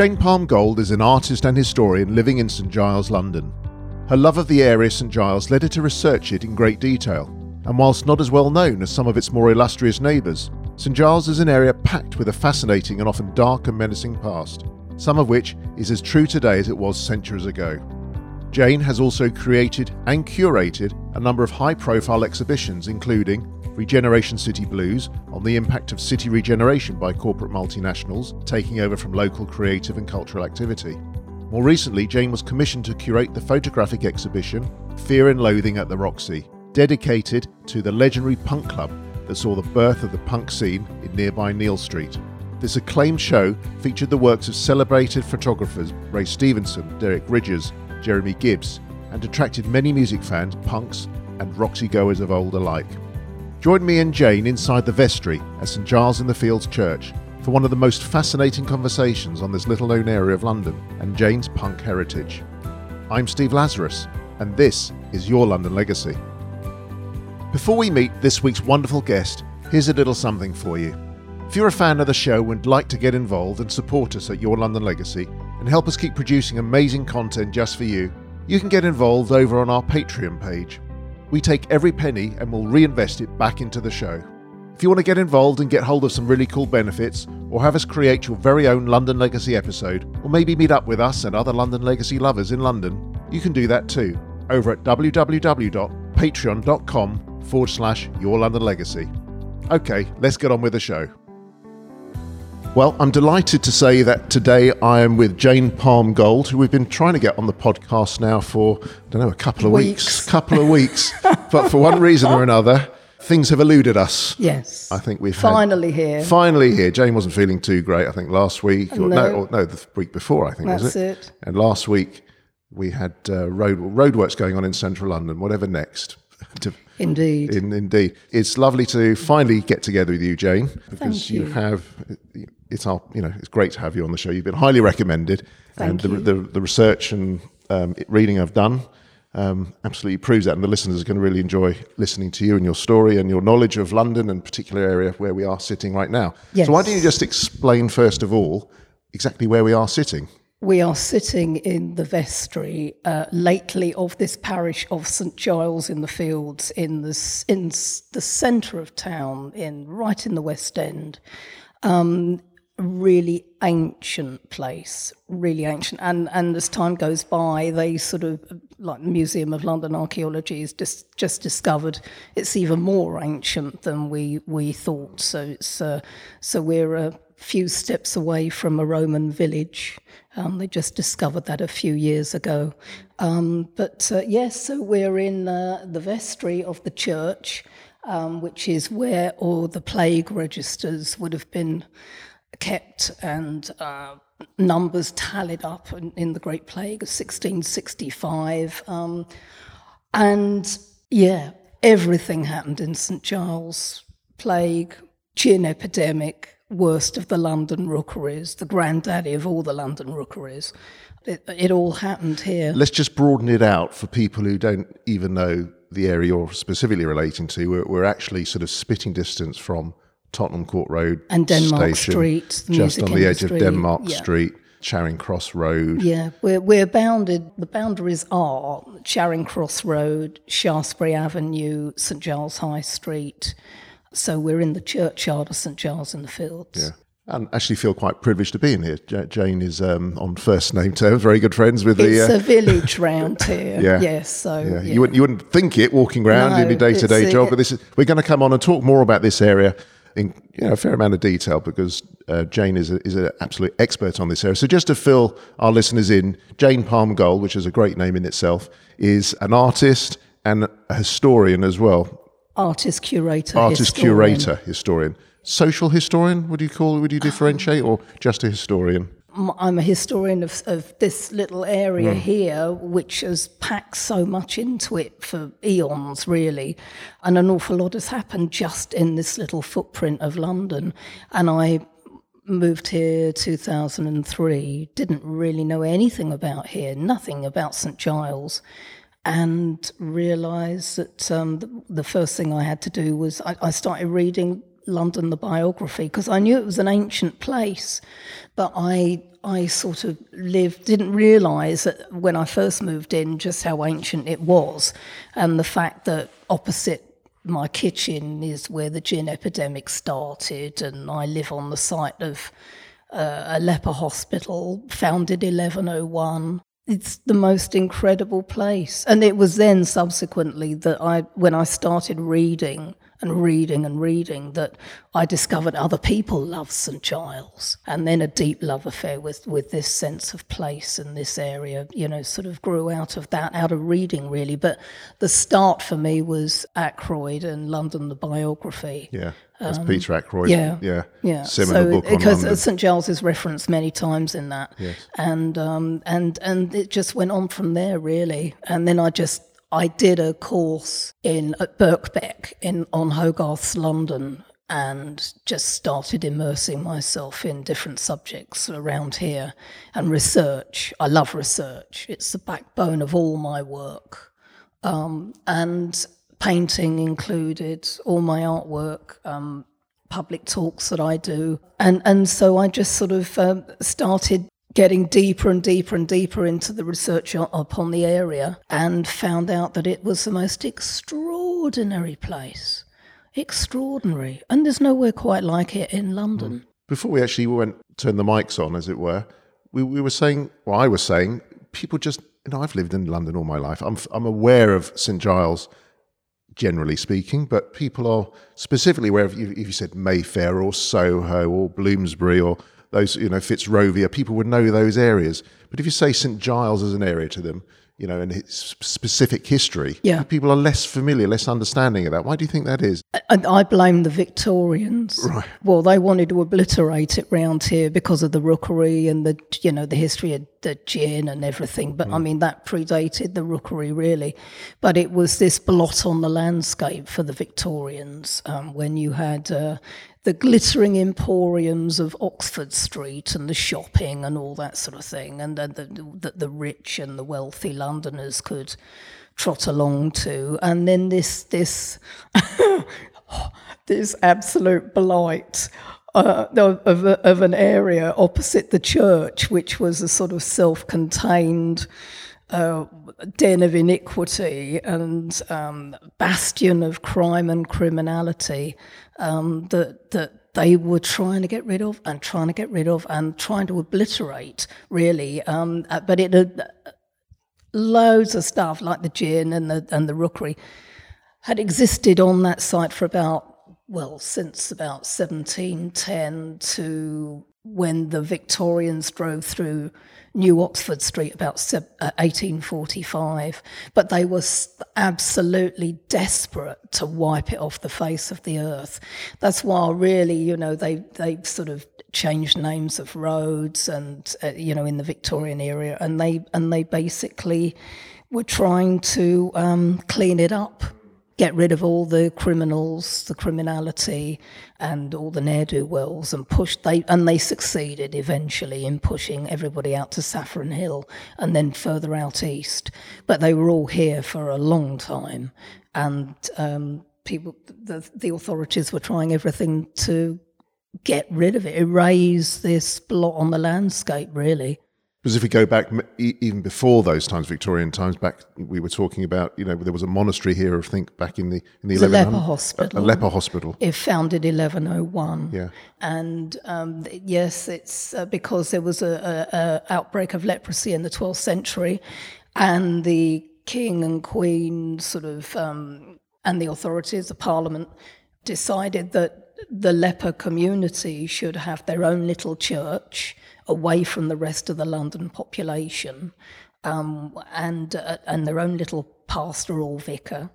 Jane Palm Gold is an artist and historian living in St Giles, London. Her love of the area St Giles led her to research it in great detail, and whilst not as well known as some of its more illustrious neighbours, St Giles is an area packed with a fascinating and often dark and menacing past, some of which is as true today as it was centuries ago. Jane has also created and curated a number of high profile exhibitions, including Regeneration City Blues on the impact of city regeneration by corporate multinationals taking over from local creative and cultural activity. More recently, Jane was commissioned to curate the photographic exhibition Fear and Loathing at the Roxy, dedicated to the legendary punk club that saw the birth of the punk scene in nearby Neal Street. This acclaimed show featured the works of celebrated photographers Ray Stevenson, Derek Ridgers, Jeremy Gibbs, and attracted many music fans, punks, and Roxy goers of old alike. Join me and Jane inside the vestry at St Giles in the Fields Church for one of the most fascinating conversations on this little known area of London and Jane's punk heritage. I'm Steve Lazarus, and this is Your London Legacy. Before we meet this week's wonderful guest, here's a little something for you. If you're a fan of the show and like to get involved and support us at Your London Legacy and help us keep producing amazing content just for you, you can get involved over on our Patreon page. We take every penny and we'll reinvest it back into the show. If you want to get involved and get hold of some really cool benefits, or have us create your very own London Legacy episode, or maybe meet up with us and other London Legacy lovers in London, you can do that too over at www.patreon.com forward slash your London Legacy. Okay, let's get on with the show. Well, I'm delighted to say that today I am with Jane Palm Gold, who we've been trying to get on the podcast now for, I don't know, a couple of weeks. Weeks. Couple of weeks. but for one reason or another, things have eluded us. Yes. I think we've had- finally here. Finally here. Jane wasn't feeling too great, I think, last week. Or, no, No. or, no, the week before, I think, was That's it? it. And last week we had uh, road roadworks going on in central London, whatever next. Indeed. in, indeed. It's lovely to finally get together with you, Jane, because Thank you you. have, it's our, you know, it's great to have you on the show. You've been highly recommended. and Thank the, you. the, the research and um, reading I've done um, absolutely proves that. And the listeners are going to really enjoy listening to you and your story and your knowledge of London and particular area where we are sitting right now. So why don't you just explain, first of all, exactly where we are sitting? we are sitting in the vestry uh, lately of this parish of St Giles in the Fields, in the in the centre of town, in right in the West End. Um, really ancient place, really ancient. And and as time goes by, they sort of like the Museum of London Archaeology has just just discovered it's even more ancient than we we thought. So it's uh, so we're a few steps away from a Roman village. Um, they just discovered that a few years ago. Um, but uh, yes, so we're in uh, the vestry of the church, um, which is where all the plague registers would have been kept and uh, numbers tallied up in, in the Great Plague of 1665. Um, and yeah, everything happened in St Giles plague, gin epidemic, worst of the London rookeries, the granddaddy of all the London rookeries. It, it all happened here. Let's just broaden it out for people who don't even know the area you're specifically relating to. We're, we're actually sort of spitting distance from Tottenham Court Road And Denmark station, Street, just on the edge of Denmark yeah. Street, Charing Cross Road. Yeah, we're, we're bounded, the boundaries are Charing Cross Road, Shaftesbury Avenue, St Giles High Street. So we're in the churchyard of St Giles in the Fields. Yeah. And actually feel quite privileged to be in here. Jane is um, on first name terms, very good friends with the. It's uh, a village round here. Yeah. Yes, so yeah, yeah. You, wouldn't, you wouldn't think it walking around in No, your day to day it's, job, but this is, we're going to come on and talk more about this area in you know, a fair amount of detail because uh, Jane is, a, is an absolute expert on this area. So, just to fill our listeners in, Jane Palm Gold, which is a great name in itself, is an artist and a historian as well. artist curator. Artist historian. curator, historian. Social historian, would you call it? Would you differentiate or just a historian? I'm a historian of, of this little area here, which has packed so much into it for eons, really. And an awful lot has happened just in this little footprint of London. And I moved here 2003, didn't really know anything about here, nothing about St Giles. And realised that um, the, the first thing I had to do was I, I started reading London, the biography, because I knew it was an ancient place, but I I sort of lived, didn't realise when I first moved in just how ancient it was, and the fact that opposite my kitchen is where the gin epidemic started, and I live on the site of uh, a leper hospital founded 1101 it's the most incredible place. And it was then subsequently that I, when I started reading and reading and reading, that I discovered other people love St Giles, and then a deep love affair with with this sense of place and this area. You know, sort of grew out of that, out of reading really. But the start for me was Ackroyd and London, the biography. Yeah. That's um, Peter Ackroyd. Yeah, yeah, yeah. Seminal so, book because St Giles is referenced many times in that, yes. and um, and and it just went on from there really. And then I just I did a course in at Birkbeck in on Hogarth's London, and just started immersing myself in different subjects around here and research. I love research; it's the backbone of all my work, um, and painting included, all my artwork, um, public talks that I do. And, and so I just sort of um, started getting deeper and deeper and deeper into the research upon the area and found out that it was the most extraordinary place. Extraordinary. And there's nowhere quite like it in London. Mm. Before we actually went turn the mics on, as it were, we, we were saying, well, I was saying, people just, you know, I've lived in London all my life. I'm, I'm aware of St. Giles generally speaking, but people are specifically aware of if you said Mayfair or Soho or Bloomsbury or those, you know, Fitzrovia, people would know those areas. But if you say St Giles as an area to them, you know, and its specific history, yeah. people are less familiar, less understanding of that. Why do you think that is? And I blame the Victorians. Right. Well, they wanted to obliterate it round here because of the rookery and the, you know, the history of the gin and everything. But mm. I mean, that predated the rookery really. But it was this blot on the landscape for the Victorians um, when you had uh, the glittering emporiums of Oxford Street and the shopping and all that sort of thing, and that the, the, the rich and the wealthy Londoners could trot along to, and then this this this absolute blight. Uh, of, of an area opposite the church, which was a sort of self contained uh, den of iniquity and um, bastion of crime and criminality um, that that they were trying to get rid of and trying to get rid of and trying to obliterate, really. Um, uh, but it had loads of stuff like the gin and the and the rookery had existed on that site for about well since about 1710 to when the Victorians drove through New Oxford Street about 1845, uh, but they were absolutely desperate to wipe it off the face of the earth. That's why, really, you know, they they sort of changed names of roads and uh, you know in the Victorian era, and they and they basically were trying to um, clean it up get rid of all the criminals, the criminality, and all the ne'er do wells, and push. They and they succeeded eventually in pushing everybody out to Saffron Hill and then further out east. But they were all here for a long time, and um, people, the, the authorities were trying everything to get rid of it, erase this blot on the landscape, really. Because if we go back even before those times, Victorian times, back we were talking about, you know, there was a monastery here. I think back in the in the a leper hospital. A, a, leper hospital. It founded 1101. Yeah. And um, yes, it's uh, because there was a, a, a, outbreak of leprosy in the 12th century, and the king and queen sort of um, and the authorities, the parliament, decided that the leper community should have their own little church away from the rest of the London population um, and, uh, and their own little pastoral vicar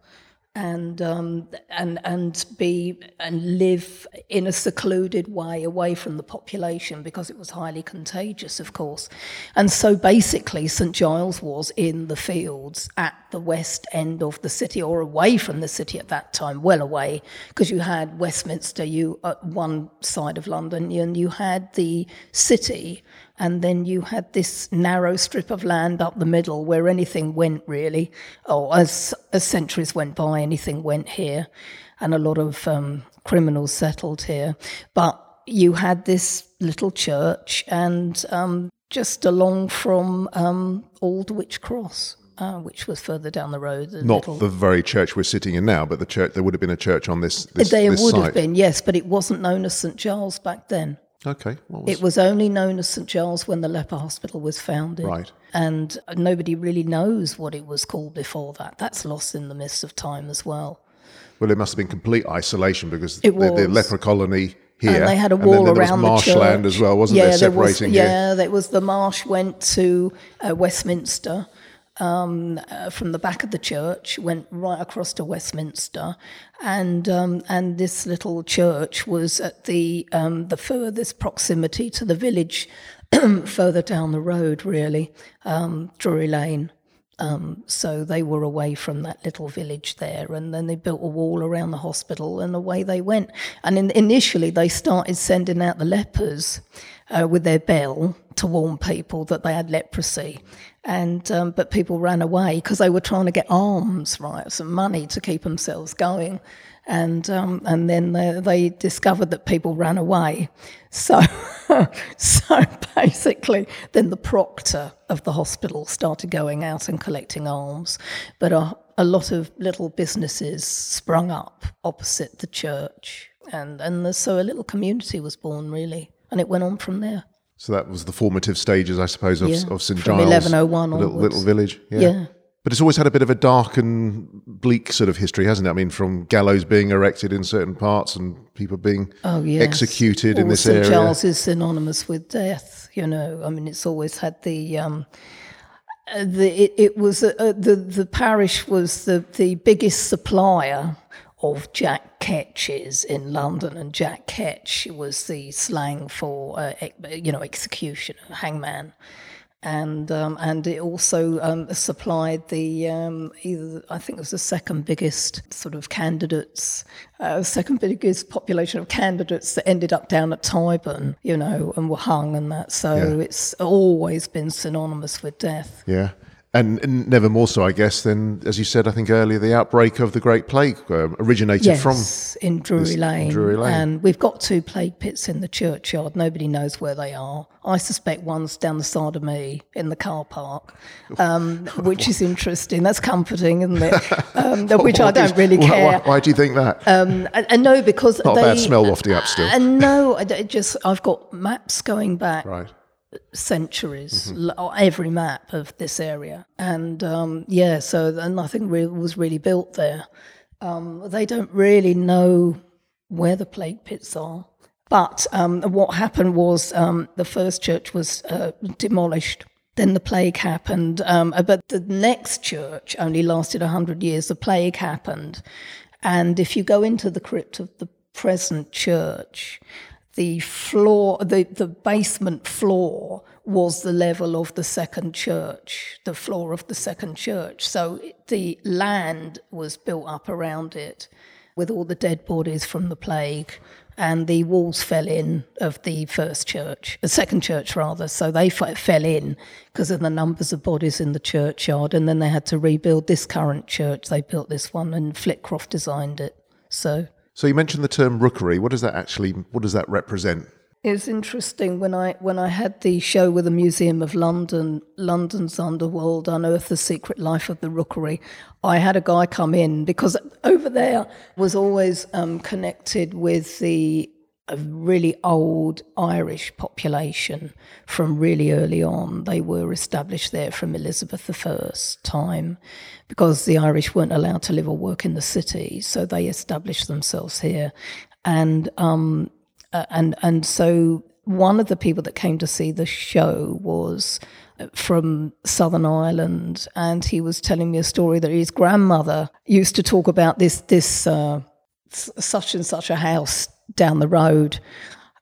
and um, and and be and live in a secluded way away from the population because it was highly contagious, of course. And so basically, St Giles was in the fields at the west end of the city, or away from the city at that time, well away, because you had Westminster, you at one side of London, and you had the city and then you had this narrow strip of land up the middle where anything went really, or as, as centuries went by, anything went here, and a lot of um, criminals settled here. But you had this little church, and um, just along from um, Witch Cross. Uh, which was further down the road. Not little... the very church we're sitting in now, but the church. There would have been a church on this. this there this would site. have been, yes, but it wasn't known as St Giles back then. Okay. Was... It was only known as St Giles when the leper hospital was founded. Right. And nobody really knows what it was called before that. That's lost in the mist of time as well. Well, it must have been complete isolation because the, the, leper colony here. And they had a wall and around there was marshland as well, wasn't yeah, there? Separating there was, Yeah, it was the marsh went to uh, Westminster. Um, uh, from the back of the church, went right across to Westminster, and um, and this little church was at the um, the furthest proximity to the village, further down the road, really, um, Drury Lane. Um, so they were away from that little village there, and then they built a wall around the hospital, and away they went. And in, initially, they started sending out the lepers uh, with their bell to warn people that they had leprosy, and um, but people ran away because they were trying to get alms, right, some money to keep themselves going. And um, and then they, they, discovered that people ran away. So so basically, then the proctor of the hospital started going out and collecting alms, but a, a lot of little businesses sprung up opposite the church, and and so a little community was born really, and it went on from there. So that was the formative stages, I suppose, of, yeah. of St From Giles. 1101 little, little village. Yeah. yeah. But it's always had a bit of a dark and bleak sort of history, hasn't it? I mean, from gallows being erected in certain parts and people being oh, yes. executed All in this St. area. Giles is synonymous with death, you know. I mean, it's always had the. Um, uh, the, it, it was uh, uh, the the parish was the, the biggest supplier of Jack Ketches in London, and Jack Ketch was the slang for uh, you know executioner, hangman and um, and it also um, supplied the um, either I think it was the second biggest sort of candidates, uh, second biggest population of candidates that ended up down at Tyburn, you know, and were hung and that. So yeah. it's always been synonymous with death. Yeah. And, and, never more so, I guess, than as you said, I think earlier, the outbreak of the Great Plague uh, originated yes, from in Drury Lane. Drury Lane, and we've got two plague pits in the churchyard. Nobody knows where they are. I suspect one's down the side of me in the car park, um, which is interesting. That's comforting, isn't it? Um, which I don't really care. Why, why, do you think that? Um, and, and no, because not they, a bad smell wafting up still. And no, I just I've got maps going back. Right centuries, mm-hmm. every map of this area. And um, yeah, so nothing re- was really built there. Um, they don't really know where the plague pits are. But um, what happened was um, the first church was uh, demolished. Then the plague happened. Um, uh, but the next church only lasted 100 years. The plague happened. And if you go into the crypt of the present church, the floor, the, the basement floor was the level of the second church, the floor of the second church. So the land was built up around it with all the dead bodies from the plague, and the walls fell in of the first church, the second church rather. So they f- fell in because of the numbers of bodies in the churchyard, and then they had to rebuild this current church. They built this one, and Flitcroft designed it. So so you mentioned the term rookery. What does that actually? What does that represent? It's interesting when I when I had the show with the Museum of London, London's Underworld, Unearth the Secret Life of the Rookery. I had a guy come in because over there was always um, connected with the a really old Irish population from really early on. They were established there from Elizabeth I's time because the Irish weren't allowed to live or work in the city, so they established themselves here. And um, uh, and and so one of the people that came to see the show was from Southern Ireland, and he was telling me a story that his grandmother used to talk about this this uh, such and such a house down the road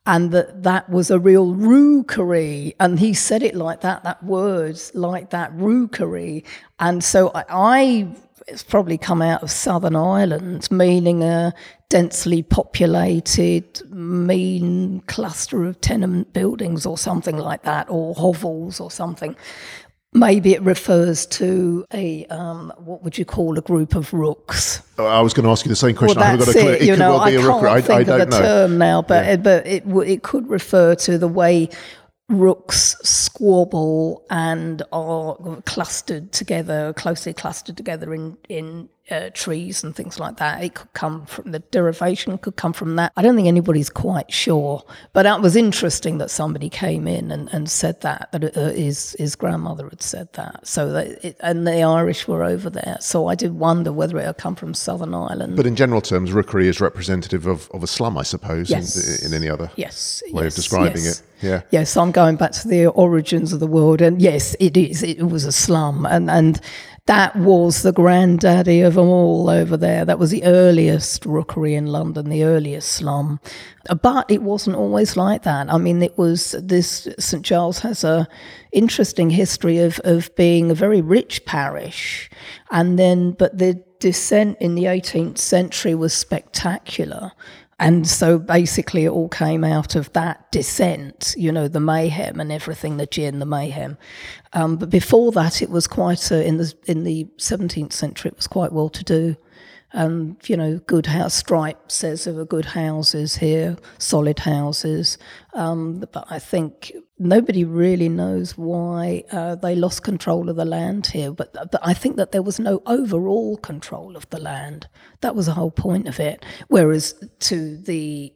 and that that was a real rookery. And he said it like that that words like that rookery. And so I, I it's probably come out of southern ireland meaning a densely populated mean cluster of tenement buildings or something like that or hovels or something maybe it refers to a um, what would you call a group of rooks I was going to ask you the same question. Well, I haven't got a clue. it. It could know, well be I a rookery. I, think I of don't the know. term now, but Yeah. but it it could refer to the way rooks squabble and are clustered together, closely clustered together in in uh, trees and things like that. It could come from the derivation could come from that. I don't think anybody's quite sure, but that was interesting that somebody came in and, and said that that uh, his his grandmother had said that. So that it, and the Irish were over there. So I did wonder whether it had come from Southern Ireland. But in general terms, rookery is representative of, of a slum, I suppose, Yes. in, in any other yes, way yes, of describing yes. it. Yeah. Yes, I'm going back to the origins of the world, and yes, it is. It was a slum, and and that was the granddaddy of them all over there. That was the earliest rookery in London, the earliest slum. Uh, but it wasn't always like that. I mean, it was this. St Giles has a interesting history of of being a very rich parish, and then but the descent in the 18th century was spectacular. And so basically, it all came out of that descent, you know, the mayhem and everything, the gin, the mayhem. Um, but before that, it was quite a, in the in the seventeenth century. It was quite well to do, and you know, good house. Strype says there were good houses here, solid houses. Um, but I think nobody really knows why uh, they lost control of the land here. But, but I think that there was no overall control of the land. That was the whole point of it. Whereas to the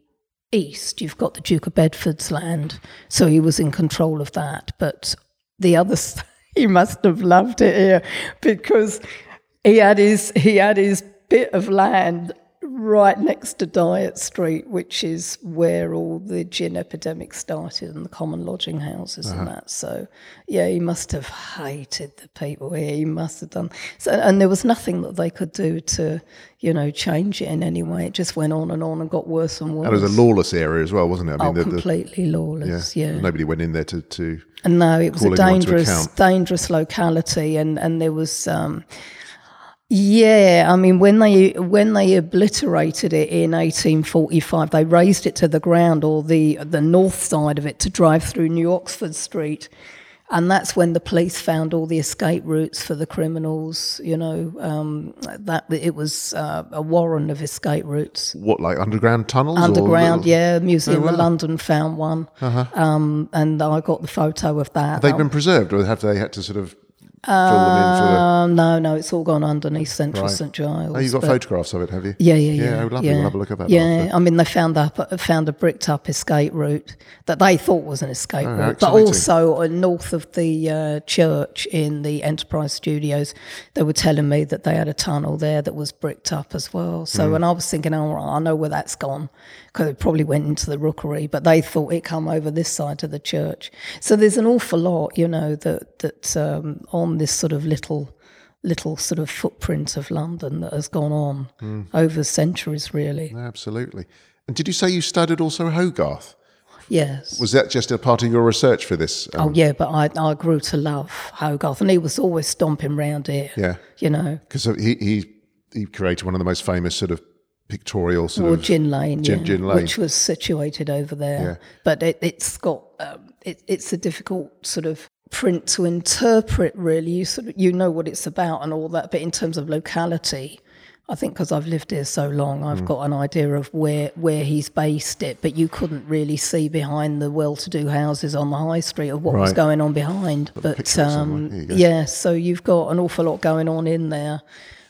east, you've got the Duke of Bedford's land, so he was in control of that. But the other, he must have loved it here because he had his he had his bit of land right next to Dyott Street, which is where all the gin epidemic started and the common lodging houses and that. So, yeah, he must have hated the people here. He must have done. So, and there was nothing that they could do to, you know, change it in any way. It just went on and on and got worse and worse. And it was a lawless area as well, wasn't it? I oh, the- the- completely lawless. Yeah. Nobody went in there to, to And no, it was a dangerous, dangerous locality, and and there was. Um, yeah, I mean when they when they obliterated it in 1845, they razed it to the ground or the the north side of it to drive through New Oxford Street, and that's when the police found all the escape routes for the criminals. You know, um, that it was uh, a warren of escape routes. what, like underground tunnels? or Underground, little- yeah. Museum wow. of London found one, Uh um, and I got the photo of that. Have they That been preserved or have they had to sort of fill them in. Um, no, no, it's all gone underneath Central Right. St Giles. Oh, you've got photographs of it, have you? Yeah, yeah, yeah. Yeah, oh, lovely. Yeah. We'll have a look at that Yeah, after. I mean, they found up found a bricked up escape route that they thought was an escape Oh, route, but also uh, north of the uh, church in the Enterprise Studios, they were telling me that they had a tunnel there that was bricked up as well. Mm. So, and I was thinking, oh, I know where that's gone because it probably went into the rookery, but they thought it come over this side of the church. So there's an awful lot, you know, that that um, on this sort of little little sort of footprint of London that has gone on Mm. over centuries, really. Absolutely. And did you say you studied also Hogarth? Yes. Was that just a part of your research for this? Um, oh, yeah, but I, I grew to love Hogarth, and he was always stomping round here. Yeah. You know, Because he, he he created one of the most famous sort of pictorial sort or of Gin Lane, Gin- yeah, Gin Lane. which was situated over there. Yeah. But it, it's got um, it, it's a difficult sort of print to interpret. Really, you sort of you know what it's about and all that, but in terms of locality. I think because I've lived here so long, Mm. I've got an idea of where where he's based it, but you couldn't really see behind the well-to-do houses on the high street of what was going on behind. But um, Here you go. yeah, so you've got an awful lot going on in there,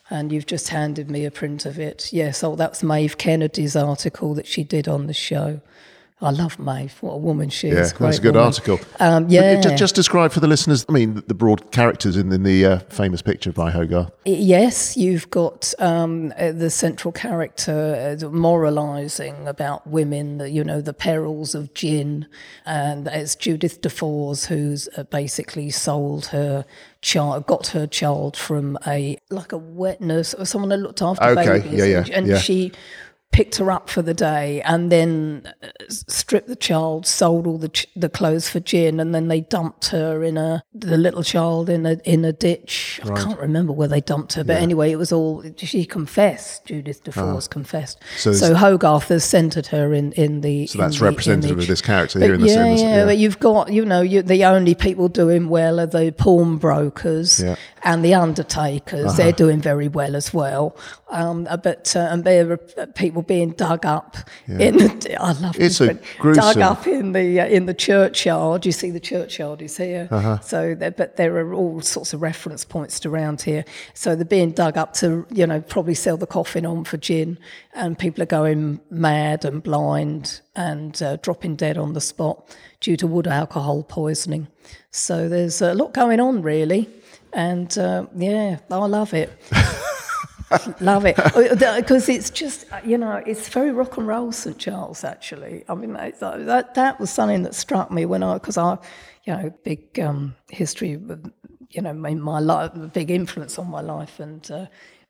and you've just handed me a print of it. Yes, oh, that's Maeve Kennedy's article that she did on the show. I love Maeve. What a woman she Yeah, is. that's a good woman. article. Um, yeah. ju- just describe for the listeners, I mean, the broad characters in, in the uh, famous picture by Hogarth. Yes, you've got um, uh, the central character uh, moralising about women, the, you know, the perils of gin, and it's Judith DeFors who's uh, basically sold her child, got her child from a like a wet nurse or someone that looked after Okay, babies, yeah, yeah, and, and yeah. she picked her up for the day, and then uh, stripped the child, sold all the ch- the clothes for gin, and then they dumped her in a the little child in a in a ditch. I can't remember where they dumped her, but anyway, it was all she confessed. Judith DeForest confessed. So So, Hogarth has centred her in in the. So that's representative of this character here in the yeah, cinema. yeah, but you've got you know you, the only people doing well are the pawnbrokers Yeah. and the undertakers. They're doing very well as well. Um, uh, but uh, and there are uh, people being dug up in. The, I love It's a gruesome- dug up in the uh, in the churchyard. You see, the churchyard is here. Uh-huh. So, there, but there are all sorts of reference points around here. So they're being dug up to you know probably sell the coffin on for gin, and people are going mad and blind and uh, dropping dead on the spot due to wood alcohol poisoning. So there's a lot going on really, and uh, yeah, I love it. Love it because it's just you know it's very rock and roll St Giles actually. I mean that that, that was something that struck me when I because I you know big um, history you know in my life big influence on my life and uh,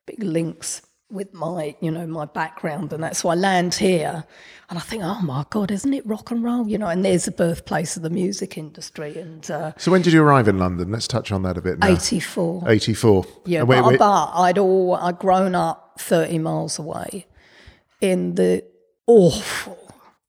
big links with my you know my background and that's why I land here and I think oh my god isn't it rock and roll you know and there's the birthplace of the music industry and uh, So when did you arrive in London? Let's touch on that a bit now. 84 84. yeah, wait, but, wait, but I'd all I'd grown up thirty miles away in the awful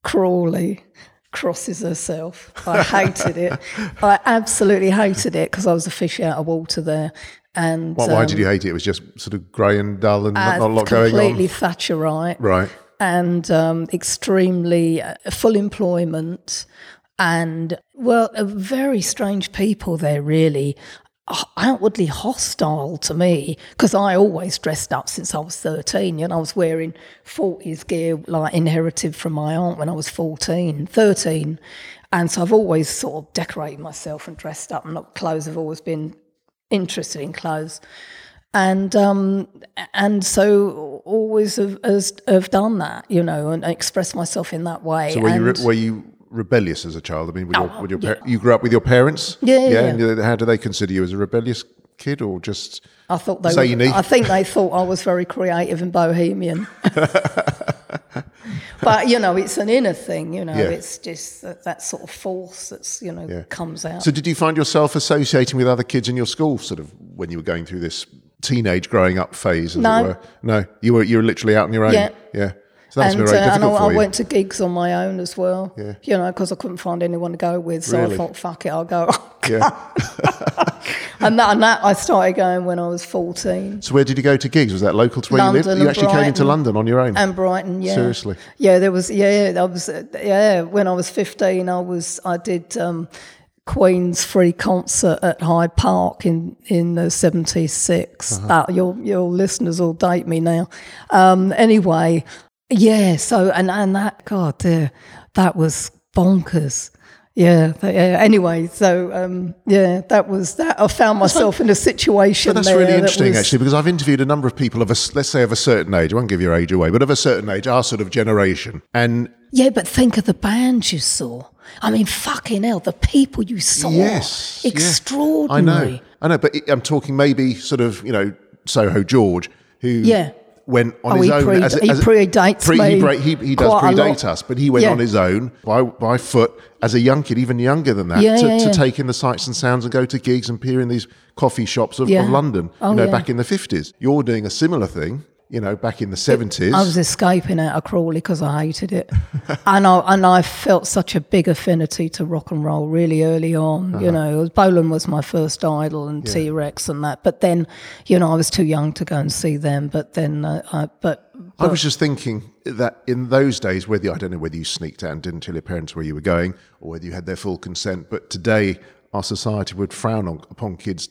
Crawley crosses herself. I hated it. I absolutely hated it because I was a fish out of water there. And why, why um, did you hate it? It was just sort of grey and dull and not, uh, not a lot going on. completely. Thatcherite Right. and um, extremely uh, full employment and well uh, very strange people there really outwardly hostile to me because I always dressed up since I was 13 and I was wearing 40s gear like inherited from my aunt when I was 14 13 and so I've always sort of decorated myself and dressed up and clothes have always been interested in clothes and um, and so always have, has, have done that, you know, and expressed myself in that way. So were you, re- were you rebellious as a child? I mean, with your, with your par- you grew up with your parents? Yeah, yeah, yeah. And how do they consider you as a rebellious kid or just I thought they. Were, I think they thought I was very creative and bohemian. but you know, it's an inner thing. You know, Yeah. it's just that, that sort of force that's you know Yeah. comes out. So did you find yourself associating with other kids in your school sort of when you were going through this teenage growing up phase, as No. it were? No. You were you were literally out on your own? Yeah. Yeah. So and, uh, and I, I went to gigs on my own as well. Yeah. You know, because I couldn't find anyone to go with, so Really? I thought, fuck it, I'll go. yeah. and that, and that I started going when I was fourteen. So where did you go to gigs? Was that local to where you lived? You actually came into London on your own? And Brighton, yeah. Seriously? Yeah, there was. Yeah, I was. Yeah, when I was fifteen, I was. I did um, Queen's free concert at Hyde Park in in the '76. Uh-huh. Uh, your your listeners will date me now. Um, anyway, yeah. So and and that God, uh, that was bonkers. Yeah, th- yeah. Anyway, so um, yeah, that was that. I found myself in a situation. But that's really that interesting, was- actually, because I've interviewed a number of people of a let's say, of a certain age. I won't give your age away, but of a certain age, our sort of generation, and Yeah, but think of the bands you saw. I mean, fucking hell, the people you saw. yes, yeah. Extraordinary. I know, I know, but I'm talking maybe sort of, you know, Soho George, who Yeah. Went on Oh, his he own. pre- he predates He, me bra- he, he does predate us, but he went Yeah. on his own by by foot as a young kid, even younger than that, Yeah, to, yeah, to take in the sights and sounds and go to gigs and peer in these coffee shops of, of London. Oh, you know, back in the fifties. You're doing a similar thing. You know, back in the seventies. I was escaping out of Crawley because I hated it, and I and I felt such a big affinity to rock and roll really early on. Uh-huh. You know, Bolan was my first idol, and T Rex and that. But then, you know, I was too young to go and see them. But then, uh, I, but I was just thinking that in those days, whether I don't know whether you sneaked out and didn't tell your parents where you were going, or whether you had their full consent, but today our society would frown on, upon kids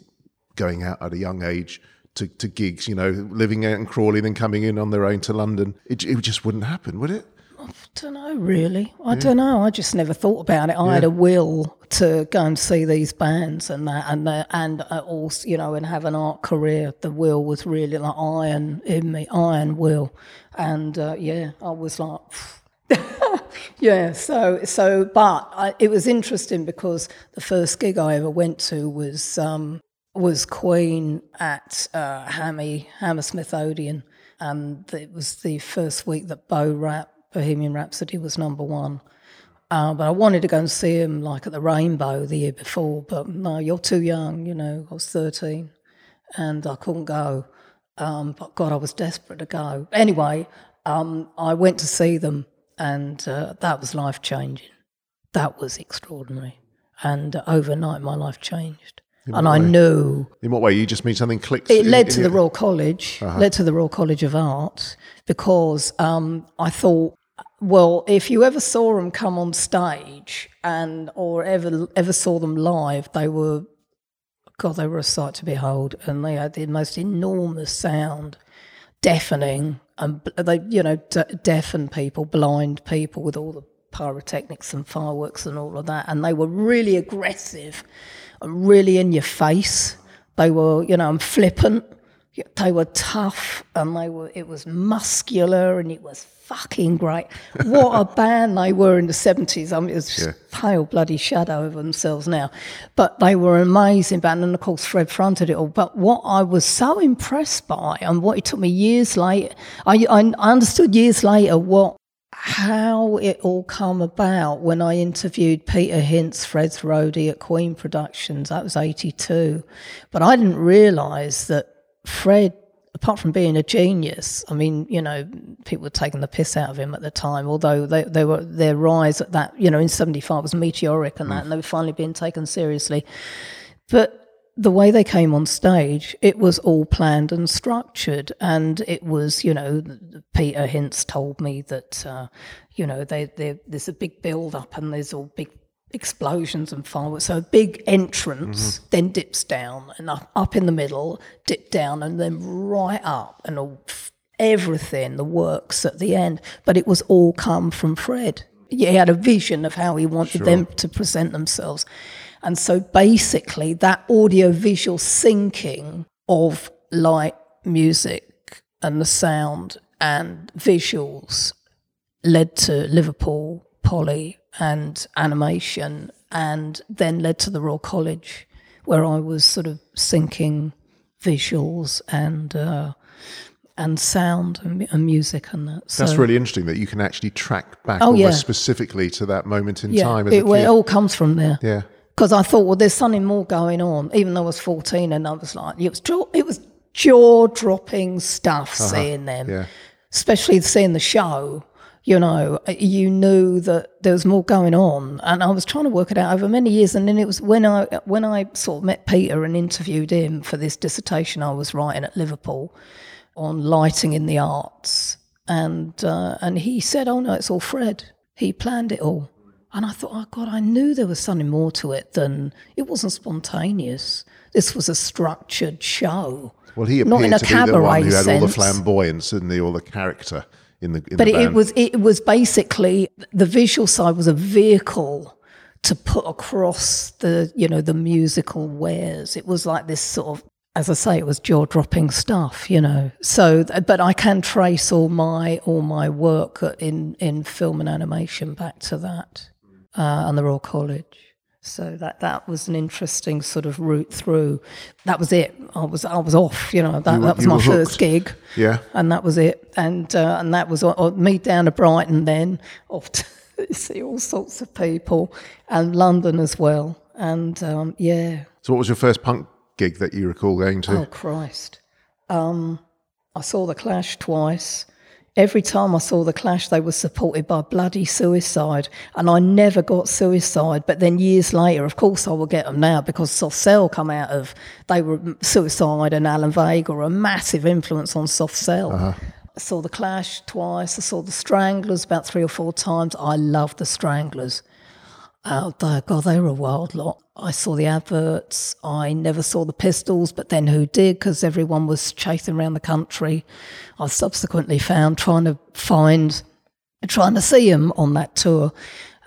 going out at a young age to, to gigs. You know, living out in Crawley, then coming in on their own to London. It, it just wouldn't happen, would it? I don't know, really. I don't know. I just never thought about it. I had a will to go and see these bands and that, and uh, and uh, also, you know, and have an art career. The will was really like iron in me, iron will, and uh, yeah, I was like. yeah, so so, but I, it was interesting because the first gig I ever went to was um, was Queen at uh, Hammy, Hammersmith Odeon. And it was the first week that Rap, Bohemian Rhapsody, was number one. Uh, but I wanted to go and see him like at the Rainbow the year before. But no, you're too young, you know, I was 13 and I couldn't go. Um, but God, I was desperate to go. Anyway, um, I went to see them and uh, that was life changing. That was extraordinary. And overnight, my life changed. And I way? knew In what way? You just mean something clicks? it in- led in to the Royal College, led to the Royal College of Art, because um, I thought, well, if you ever saw them come on stage and or ever ever saw them live, they were, God, they were a sight to behold, and they had the most enormous sound, deafening, and they, you know, d- deafen people, blind people with all the pyrotechnics and fireworks and all of that, and they were really aggressive, and really in your face. They were, you know, and flippant. They were tough, and they were. It was muscular, and it was fucking great. What a band they were in the seventies. I mean, it was Yeah. pale bloody shadow of themselves now. But they were an amazing band, and of course Fred fronted it all. But what I was so impressed by, and what it took me years later, I, I understood years later what how it all come about when I interviewed Peter Hince, Fred roadie at Queen Productions. That was eighty two, but I didn't realise that Fred apart from being a genius, I mean, you know, people were taking the piss out of him at the time, although they, they were their rise at that, you know, in 75 was meteoric and that, mm. and they were finally being taken seriously. But the way they came on stage, it was all planned and structured. And it was, you know, Peter Hince told me that, uh, you know, they, there's a big build up and there's all big explosions and fireworks. So a big entrance, then dips down and up, up in the middle, dip down and then right up and all, everything, the works at the end. But it was all come from Fred. He had a vision of how he wanted them to present themselves. And so basically, that audio visual syncing of light, music, and the sound and visuals led to Liverpool, Poly, and animation, and then led to the Royal College, where I was sort of syncing visuals and uh, and sound and, and music and that. So, That's really interesting that you can actually track back Oh, almost yeah. specifically to that moment in yeah, time as it, it all comes from there. yeah. Because I thought, well, there's something more going on. Even though I was 14, and I was like, it was jaw, it was jaw dropping stuff seeing them, yeah. especially seeing the show. You know, you knew that there was more going on, and I was trying to work it out over many years. And then it was when I when I sort of met Peter and interviewed him for this dissertation I was writing at Liverpool on lighting in the arts, and uh, and he said, "Oh no, it's all Fred. He planned it all." And I thought, oh God, I knew there was something more to it than it wasn't spontaneous. This was a structured show. Well, he Not appeared in a to be the one who had all the flamboyance and the, all the character in the in But the it was it was basically the visual side was a vehicle to put across the you know the musical wares. It was like this sort of as I say, it was jaw dropping stuff, you know. So, but I can trace all my all my work in in film and animation back to that uh, and the Royal College. So that that was an interesting sort of route through. That was it. I was I was off. You know that, You were- that was my first gig yeah. and that was it. And uh, and that was uh, me down to Brighton then, off to see all sorts of people, and London as well. And um, yeah, So, what was your first punk gig that you recall going to? oh Christ, um, I saw the Clash twice. Every time I saw the Clash, they were supported by bloody suicide, and I never got suicide. But then years later, of course, I will get them now because Soft Cell come out of they were suicide and Alan Vega were a massive influence on Soft Cell. Uh-huh. I saw the Clash twice. I saw the Stranglers about three or four times. I love the Stranglers. Oh, God, they were a wild lot. I saw the adverts. I never saw the Pistols, but then who did? Because everyone was chasing around the country. I subsequently found trying to find, trying to see them on that tour.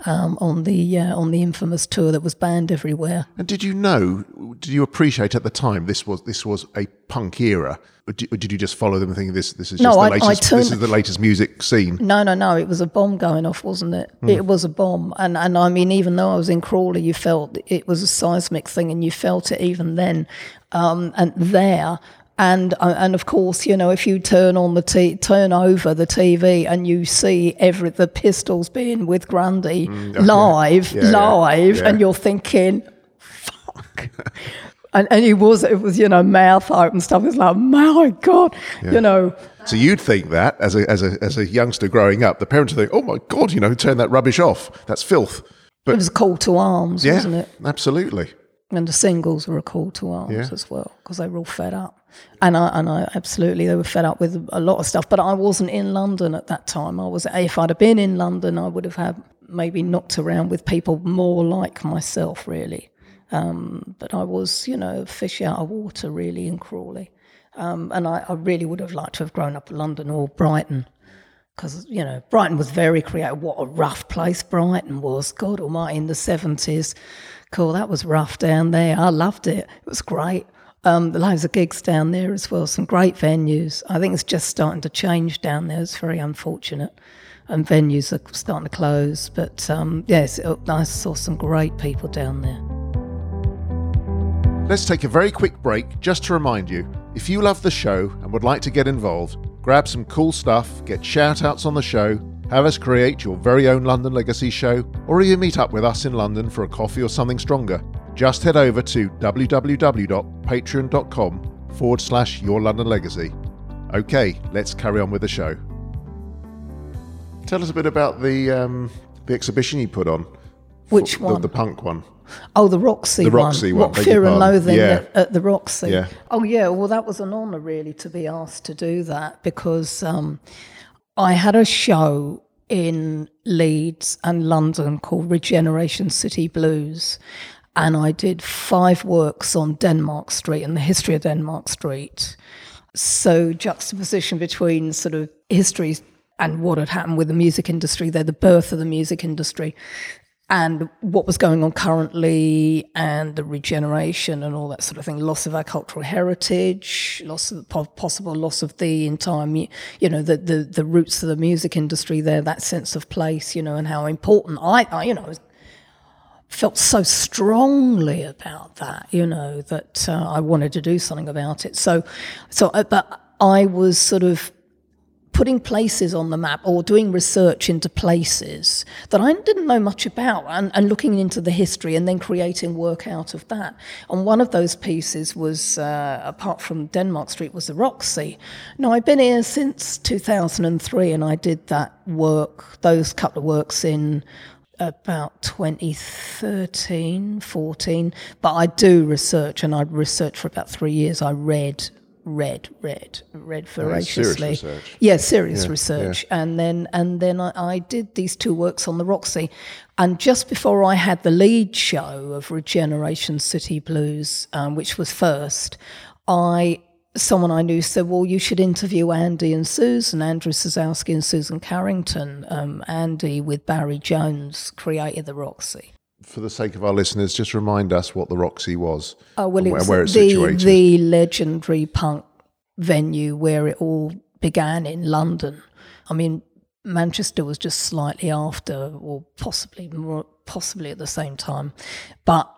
Um, on the uh, on the infamous tour that was banned everywhere. And did you know? Did you appreciate at the time this was this was a punk era? Or did, or did you just follow them and think this this is No, just the I- I latest turned- this is the latest music scene? No, no, no. It was a bomb going off, wasn't it? It was a bomb, and and I mean, even though I was in Crawley, you felt it was a seismic thing, and you felt it even then, um, and there. And uh, and of course, you know, if you turn on the t- turn over the TV and you see every the Pistols being with Grundy live, Yeah, yeah, live, yeah. and you're thinking, fuck. And, and he was, it was, you know, mouth open stuff. It's like, my God, you know, So you'd think that as a as a as a youngster growing up, the parents would think, "Oh my God, you know, turn that rubbish off. That's filth." it was a call to arms, Yeah, wasn't it? absolutely. And the singles were a call to arms Yeah. as well because they were all fed up. And I, and I absolutely, they were fed up with a lot of stuff. But I wasn't in London at that time. I was, if I'd have been in London, I would have had maybe knocked around with people more like myself, really. Um, but I was, you know, fish out of water, really, in Crawley. Um, and I, I really would have liked to have grown up in London or Brighton because you know Brighton was very creative. What a rough place Brighton was. God Almighty, in the seventies, cool. That was rough down there. I loved it. It was great. Um, loads of gigs down there as well. Some great venues. I think it's just starting to change down there. It's very unfortunate, and venues are starting to close. But um, yes, I saw some great people down there. Let's take a very quick break just to remind you if you love the show and would like to get involved, grab some cool stuff, get shout outs on the show, have us create your very own London Legacy show, or even meet up with us in London for a coffee or something stronger, just head over to www.patreon.com forward slash your London Legacy. Okay, let's carry on with the show. Tell us a bit about the um, the exhibition you put on. Which The- one? The, punk one. Oh, the Roxy The. Roxy one, What beg Fear and. Loathing Yeah. at, at the Roxy. Yeah. Oh yeah. Well, that was an honour really to be asked to do that because um, I had a show in Leeds and London called Regeneration City Blues, and I did five works on Denmark Street and the history of Denmark Street. So juxtaposition between sort of history and what had happened with the music industry there, the birth of the music industry, and what was going on currently, and the regeneration and all that sort of thing, loss of our cultural heritage, loss of po- possible loss of the entire, you know, the, the the roots of the music industry there, that sense of place, you know, and how important I, I you know, felt so strongly about that, you know, that uh, I wanted to do something about it. So, so, uh, but I was sort of putting places on the map or doing research into places that I didn't know much about and, and looking into the history and then creating work out of that. And one of those pieces was, uh, apart from Denmark Street, was the Roxy. Now, I've been here since 2003 and I did that work, those couple of works in about 2013, 14. But I do research, and I'd researched for about three years. I read, read, read, read that's serious voraciously. research. Yeah, serious research. And then and then I, I did these two works on the Roxy. And just before I had the lead show of Regeneration City Blues, um, which was first, I someone I knew said, "Well, you should interview Andy and Susan, Andrew Czezowski and Susan Carrington. Um, Andy with Barry Jones created the Roxy." For the sake of our listeners, just remind us what the Roxy was Oh well, and it where, where it's the situated. the legendary punk venue where it all began in London. I mean, Manchester was just slightly after, or possibly more, possibly at the same time, but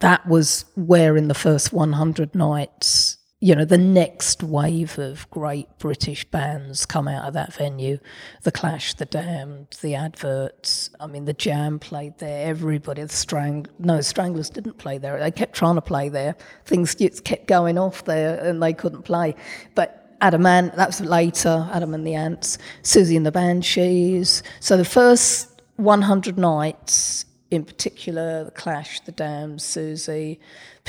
that was where in the first 100 nights. You know, the next wave of great British bands come out of that venue. The Clash, The Damned, The Adverts. I mean, The Jam played there. Everybody, the Strang, no, Stranglers didn't play there. They kept trying to play there. Things kept going off there, and they couldn't play. But Adam and was later. Adam and the Ants, Siouxsie and the Banshees. So the first 100 nights, in particular, the Clash, the Damned, Siouxsie,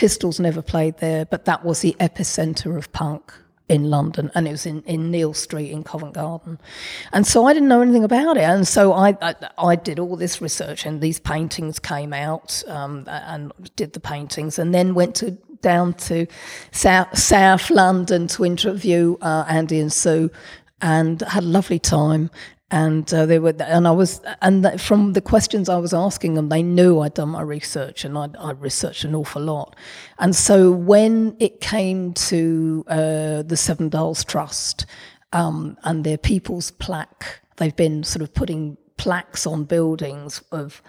Pistols never played there, but that was the epicenter of punk in London, and it was in, in Neal Street in Covent Garden. And so I didn't know anything about it, and so I I, I did all this research, and these paintings came out, um, and did the paintings, and then went to down to South, South London to interview uh, Andy and Sue, and had a lovely time. And uh, they were, and I was, and from the questions I was asking them, they knew I'd done my research, and I'd, I'd researched an awful lot. And so when it came to uh, the Seven Dials Trust um, and their People's Plaque, they've been sort of putting plaques on buildings of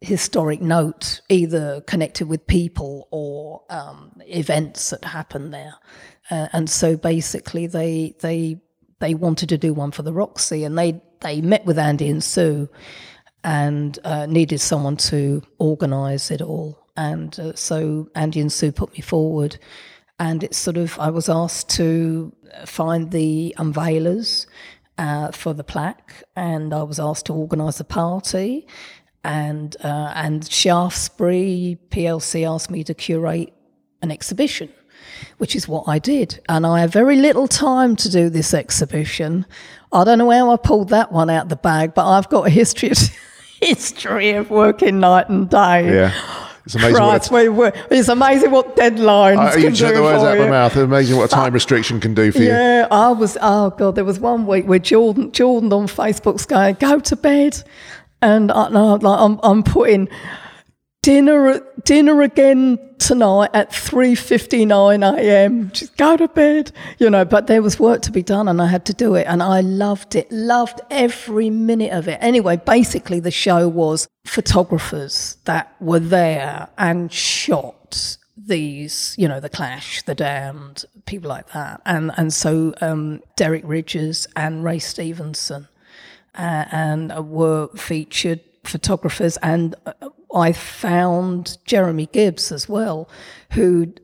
historic note, either connected with people or um, events that happened there. Uh, and so basically, they they they wanted to do one for the Roxy, and they they met with Andy and Sue, and uh, needed someone to organise it all. And uh, so Andy and Sue put me forward, and it's sort of I was asked to find the unveilers. Uh, for the plaque, and I was asked to organise a party, and uh, and Shaftesbury PLC asked me to curate an exhibition which is what I did. And I had very little time to do this exhibition. I don't know how I pulled that one out of the bag, but I've got a history of, history of working night and day. Yeah. It's amazing. Christ, we were, it's amazing what deadlines I, can you do took the words out of my mouth. It's amazing what a time restriction can do for you. Yeah, I was. Oh god, there was one week where Jordan, Jordan on Facebook's going, "Go to bed," and I, no, like I'm, I'm putting dinner, dinner again tonight at three fifty nine a.m. Just go to bed, you know. But there was work to be done, and I had to do it, and I loved it, loved every minute of it. Anyway, basically, the show was photographers that were there and shot these, you know, the Clash, the Damned, people like that, and and so um, Derek Ridgers and Ray Stevenson, uh, and uh, were featured photographers, and uh, I found Jeremy Gibbs as well, who.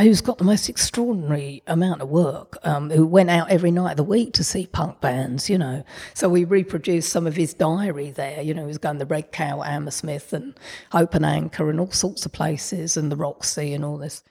Who's got the most extraordinary amount of work? Um, who went out every night of the week to see punk bands, you know. So we reproduced some of his diary there. You know, he was going to Red Cow, Hammersmith, and Hope and Anchor, and all sorts of places, and the Roxy, and all this.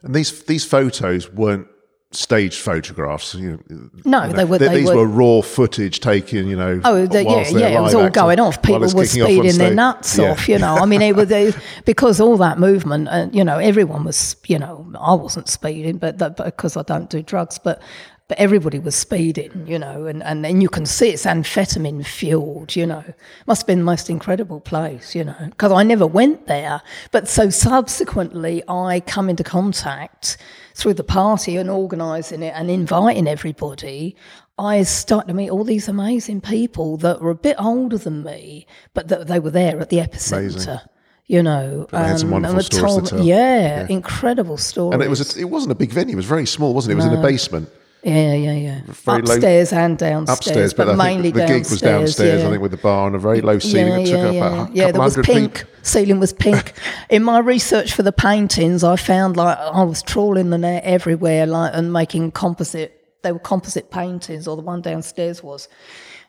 And these these photos weren't staged photographs. You know, No, you know, they were- th- they these were- were, raw footage taken. You know, Oh, the, yeah, yeah, it was all acting, going off. People were kicking off speeding their nuts Yeah. off, you know. I mean, it was they, because all that movement, and you know, everyone was, you know, I wasn't speeding, but that, because I don't do drugs, but but everybody was speeding, you know, and and then you can see it's amphetamine fueled, you know. Must have been the most incredible place, you know, because I never went there, but so subsequently I come into contact through the party and organising it and inviting everybody. I started to meet all these amazing people that were a bit older than me, but that they were there at the epicenter. You know, they had some um, wonderful were stories told- tell. Yeah, incredible stories. And it was a, it wasn't a big venue. It was very small, wasn't it? It was in a basement. Yeah, yeah, yeah. very low- Upstairs and downstairs, Upstairs, but, but, mainly the downstairs. gig was downstairs. yeah. I think with the bar on a very low ceiling. Yeah, it took yeah, up yeah. a yeah. couple there was pink. people. Ceiling was pink. In my research for the paintings, I found like I was trawling the net everywhere, like and making composite. They were composite paintings, or the one downstairs was.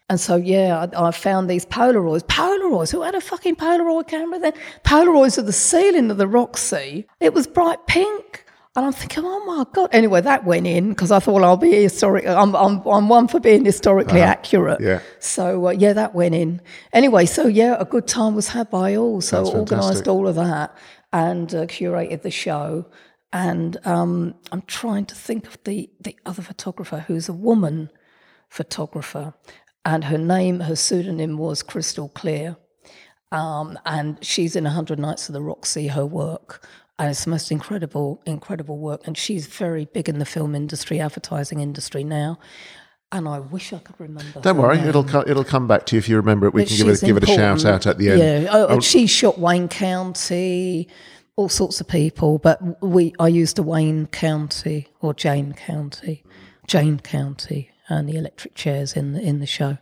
And so, yeah, I, I found these Polaroids. Polaroids. Who had a fucking Polaroid camera then? Polaroids of the ceiling of the Roxy. It was bright pink. And I'm thinking, oh my God. Anyway, that went in because I thought, well, I'll be historic. I'm, I'm, I'm one for being historically accurate. yeah. So, uh, yeah, that went in. Anyway, so yeah, a good time was had by all. So, That's organised fantastic. all of that and uh, curated the show. And um, I'm trying to think of the, the other photographer who's a woman photographer. And her name, her pseudonym was Crystal Clear. Um, and she's in 100 Nights of the Roxy, her work. And it's the most incredible, incredible work. And she's very big in the film industry, advertising industry now. And I wish I could remember. Don't worry, name. it'll co- it'll come back to you if you remember it. We But can give it give it a shout out at the end. Yeah, oh, and oh. she shot Wayne County, all sorts of people. But we, I used a Wayne County or Jane County, Jane County, and the electric chairs in the in the show.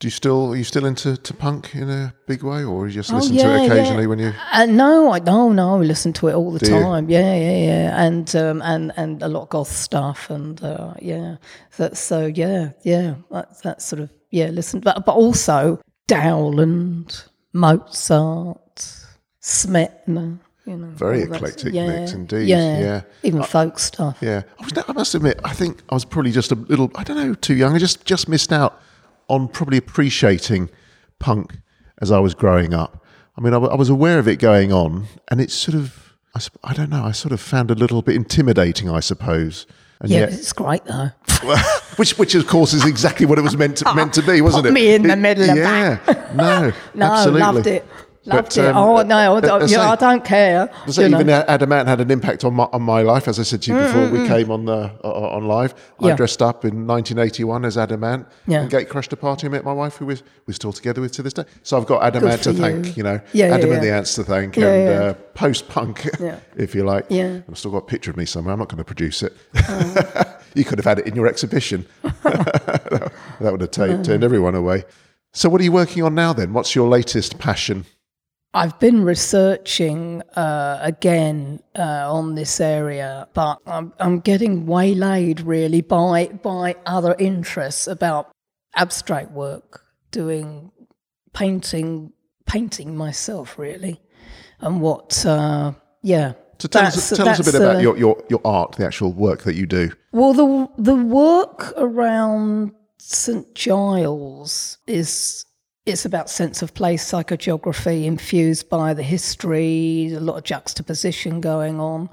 Do you still are you still into to punk in a big way, or you just Oh, listen to it occasionally yeah. when you? Uh, no, I no, no, I listen to it all the Do you? time. Yeah, yeah, yeah, and um, and and a lot of goth stuff, and uh, yeah, that, so yeah, yeah, that's that sort of yeah. Listen, but but also Dowland, Mozart, Smetana. You know, Very eclectic stuff. mix indeed, Yeah, yeah. even folk stuff. Yeah, I was. I must admit, I think I was probably just a little. I don't know, too young. I just just missed out on probably appreciating punk as I was growing up. I mean, I, w- I was aware of it going on, and it's sort of. I, sp- I don't know. I sort of found a little bit intimidating, I suppose. And Yeah, yet, it's great though. which, which of course is exactly what it was meant to, meant to be, wasn't Put it? me in the It- middle of yeah, no, No, absolutely. loved it. Loved But, it. um, oh no, I, don't- yeah, so- I don't care. So you know. even Adam Ant had an impact on my on my life, as I said to you before we came on the uh, on live. I Yeah. dressed up in 1981 as Adam Ant Yeah. and gate crashed a party and met my wife, who we're, we're still together with to this day. So I've got Adam Ant to thank, you. you know, Yeah, yeah, Adam and the Ants to thank, Yeah, and yeah. Uh, post punk, Yeah. if you like. Yeah. I've still got a picture of me somewhere. I'm not going to produce it. Oh. you could have had it in your exhibition. that would have ta- turned everyone away. So, what are you working on now then? What's your latest passion? I've been researching uh, again uh, on this area, but I'm, I'm getting waylaid really by by other interests about abstract work, doing painting, painting myself really, and what uh, yeah. So tell, us, tell us a bit about your, your, your art, the actual work that you do. Well, the the work around St Giles is it's about sense of place, psychogeography infused by the history, a lot of juxtaposition going on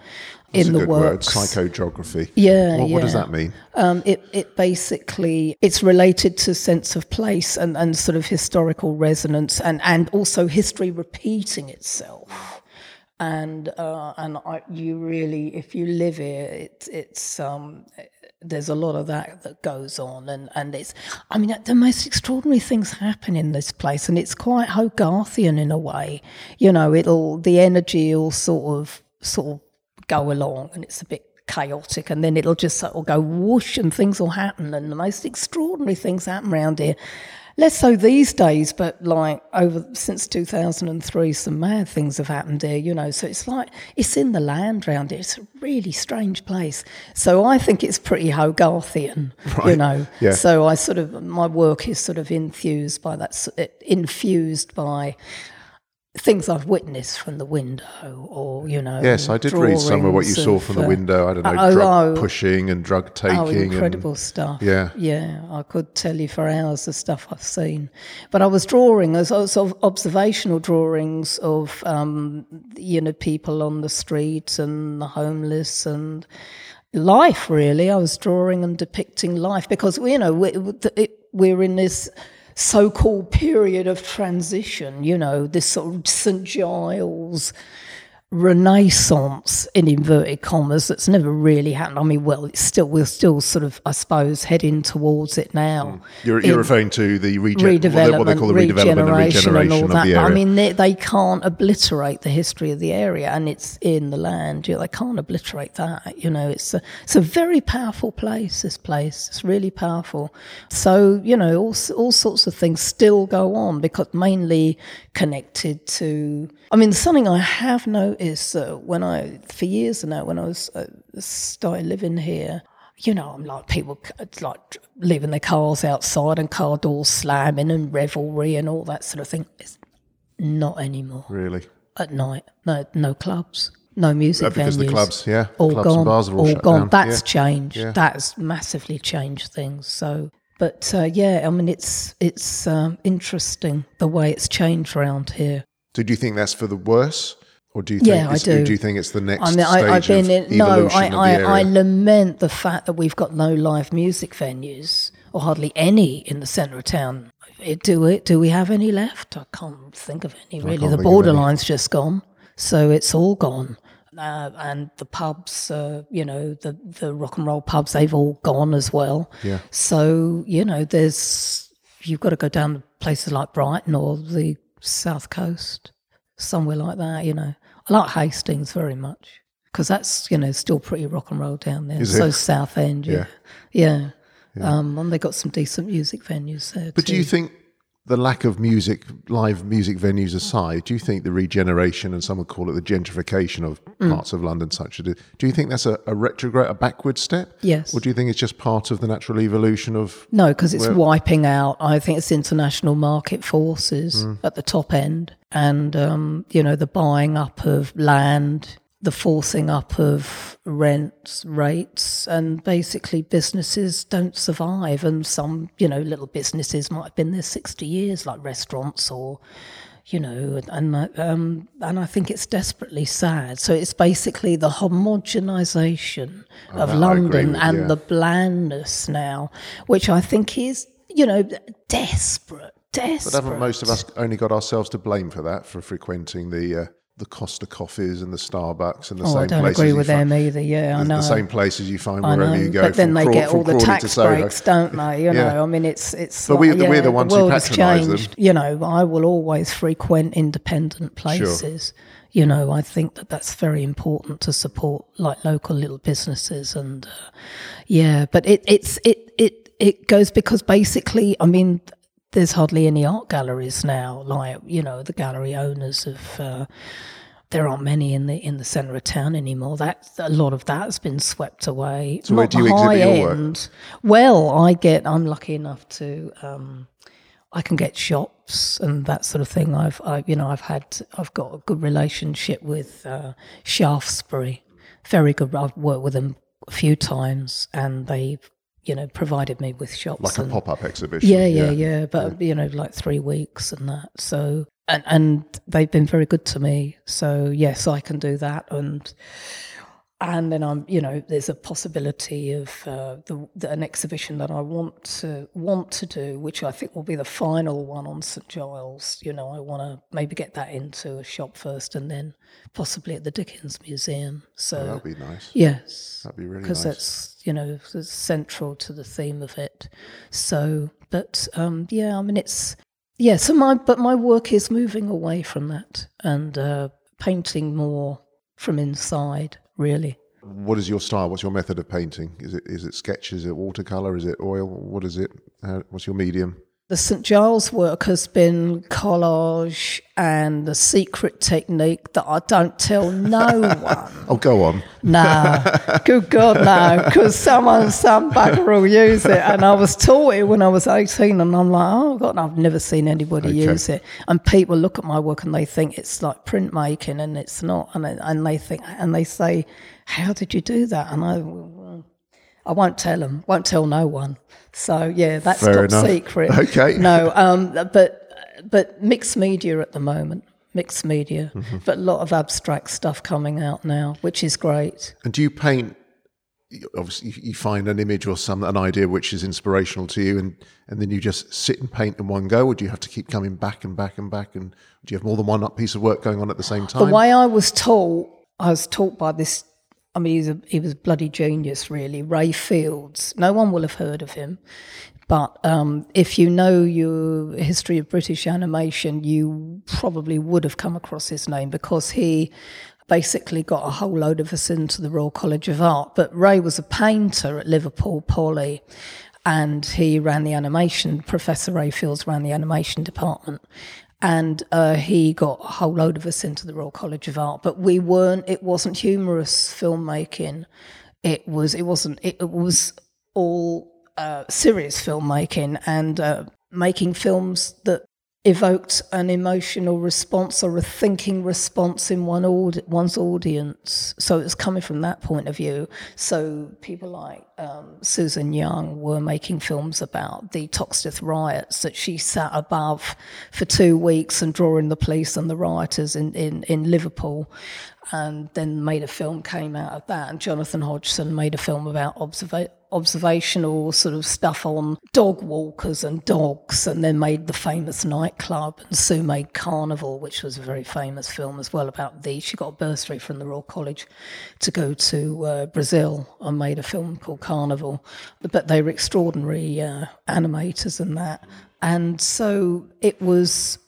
It's in the word, works. psychogeography. Yeah, What, what does that mean? Um, it it basically it's related to sense of place and, and sort of historical resonance and, and also history repeating itself. And uh, and I, you really, if you live here, it's it's um, there's a lot of that that goes on, and and it's I mean the most extraordinary things happen in this place, and it's quite Hogarthian in a way. You know, it'll the energy will sort of sort of go along, and it's a bit chaotic, and then it'll just sort of go whoosh, and things will happen, and the most extraordinary things happen around here. Less so these days, but like over since 2003, some mad things have happened here, you know. So it's like it's in the land round here. It's a really strange place. So I think it's pretty Hogarthian, you know. yeah. So I sort of my work is sort of infused by that, s- eh, infused by things I've witnessed from the window, or you know. Yes, I did read somewhere what you saw of, from the uh, window. I don't know, oh, drug oh. pushing and drug taking. Oh, and- incredible stuff. Yeah. Yeah, I could tell you for hours the stuff I've seen. But I was drawing, as also observational drawings of, um, you know, people on the street and the homeless and life, really. I was drawing and depicting life because, you know, we, it, we're in this so called period of transition, you know, this sort of St. Giles renaissance in inverted commas that's never really happened. I mean, well, it's still we're still sort of, I suppose, heading towards it now. Mm. You're, you're referring to the regen- redevelopment, what they call the redevelopment and regeneration, and all of that. I mean, they, they can't obliterate the history of the area, and it's in the land. You know, they can't obliterate that. You know, it's a it's a very powerful place. This place, it's really powerful. So you know, all all sorts of things still go on because mainly connected to. I mean, something I have noticed uh, when I for years now when I was uh, started living here you know, I'm like people it's like leaving their cars outside and car doors slamming and revelry and all that sort of thing. It's not anymore really? at night. No, no clubs, no music Uh, because the clubs, yeah, all clubs gone, and bars are all shut gone. down. That's Yeah. changed. Yeah. That's massively changed things. So, but uh, yeah, I mean, it's it's um, interesting the way it's changed around here. So do you think that's for the worse? Or do you think Yeah, I it's, do. do you think it's the next I mean, stage I, I've been of in. No, I, of the I? I lament the fact that we've got no live music venues or hardly any in the centre of town. Do it? Do we have any left? I can't think of any really. The borderline's just gone, so it's all gone. Uh, and the pubs, uh, you know, the the rock and roll pubs, they've all gone as well. Yeah. So you know, there's you've got to go down to places like Brighton or the south coast, somewhere like that. You know, I like Hastings very much because that's you know still pretty rock and roll down there. Is so it? Southend, yeah, yeah. Um, and they got some decent music venues there. But too. do you think the lack of music, live music venues aside, do you think the regeneration and some would call it the gentrification of Mm. parts of London, such as do you think that's a, a retrograde, a backward step? Yes. Or do you think it's just part of the natural evolution of? No, because it's wiping out. I think it's international market forces Mm. at the top end, and um, you know the buying up of land, the forcing up of rents, rates, and basically businesses don't survive. And some, you know, little businesses might have been there sixty years, like restaurants or, you know, and um, and I think it's desperately sad. So it's basically the homogenization Oh, of that I agree London and the blandness now, which I think is, you know, desperate, desperate. But haven't most of us only got ourselves to blame for that, for frequenting the uh, the Costa coffees and the Starbucks and the Oh, same I don't places agree with find- them either. Yeah, I the, know. the same places you find wherever you go. but then they Craw- get all the tax breaks, don't they? You Yeah. know, I mean, it's it's. But we- like, we're the yeah, ones who world has patronise them. You know, I will always frequent independent places. Sure. You know, I think that that's very important to support like local little businesses and uh, yeah. But it it's it it it goes because basically, I mean. There's hardly any art galleries now. Like you know, the gallery owners of uh, there aren't many in the in the centre of town anymore. That a lot of that has been swept away. So where do you exhibit your work? Well, I get. I'm lucky enough to. Um, I can get shops and that sort of thing. I've, I, you know, I've had, I've got a good relationship with uh, Shaftesbury. Very good. I've worked with them a few times, and they've, you know, provided me with shops. like a pop up exhibition. yeah, yeah, yeah. But you know, like three weeks and that. So and and they've been very good to me. So yes, I can do that. And and then I'm, you know, there's a possibility of uh, the, the an exhibition that I want to want to do, which I think will be the final one on St Giles. You know, I want to maybe get that into a shop first, and then possibly at the Dickens Museum. So That'd be nice. yes, That'd be really nice. because nice. that's you know it's central to the theme of it. So, but um, yeah, I mean it's yeah. So my but my work is moving away from that and uh, painting more from inside. Really, What is your style? What's your method of painting? Is it is it sketch? Is it watercolor? Is it oil? What is it? Uh, what's your medium? The St Giles work has been collage and the secret technique that I don't tell no one. Oh, go on. No, good God, no, because someone, some bugger will use it. And I was taught it when I was 18, and I'm like, oh, God, I've never seen anybody Okay. use it. And people look at my work and they think it's like printmaking, and it's not. And, they- and they think, and they say, how did you do that? And I, I won't tell them, won't tell no one. So, yeah, that's Fair top enough. secret. Okay. No, um, but, but mixed media at the moment. Mixed media, Mm-hmm. but a lot of abstract stuff coming out now, which is great. And do you paint? Obviously, you- you find an image or some an idea which is inspirational to you, and and then you just sit and paint in one go, or do you have to keep coming back and back and back? And do you have more than one piece of work going on at the same time? The way I was taught, I was taught by this. I mean, he's a, he was a bloody genius, really. Ray Fields. No one will have heard of him, but um, if you know your history of British animation, you probably would have come across his name because he basically got a whole load of us into the Royal College of Art. But Ray was a painter at Liverpool Poly, and he ran the animation. Professor Ray Fields ran the animation department and uh, he got a whole load of us into the Royal College of Art. But we weren't. It wasn't humorous filmmaking. It was. It wasn't. It, it was all uh, serious filmmaking and uh, making films that evoked an emotional response or a thinking response in one aud- one's audience. So it's coming from that point of view. So people like um, Susan Young were making films about the Toxteth riots that she sat above for two weeks and drawing the police and the rioters in, in, in Liverpool. And then made a film came out of that. And Jonathan Hodgson made a film about observa- observational sort of stuff on dog walkers and dogs, and then made the famous nightclub. And Sue made Carnival, which was a very famous film as well about the. She got a bursary from the Royal College to go to uh, Brazil and made a film called Carnival. But they were extraordinary uh, animators and that. And so it was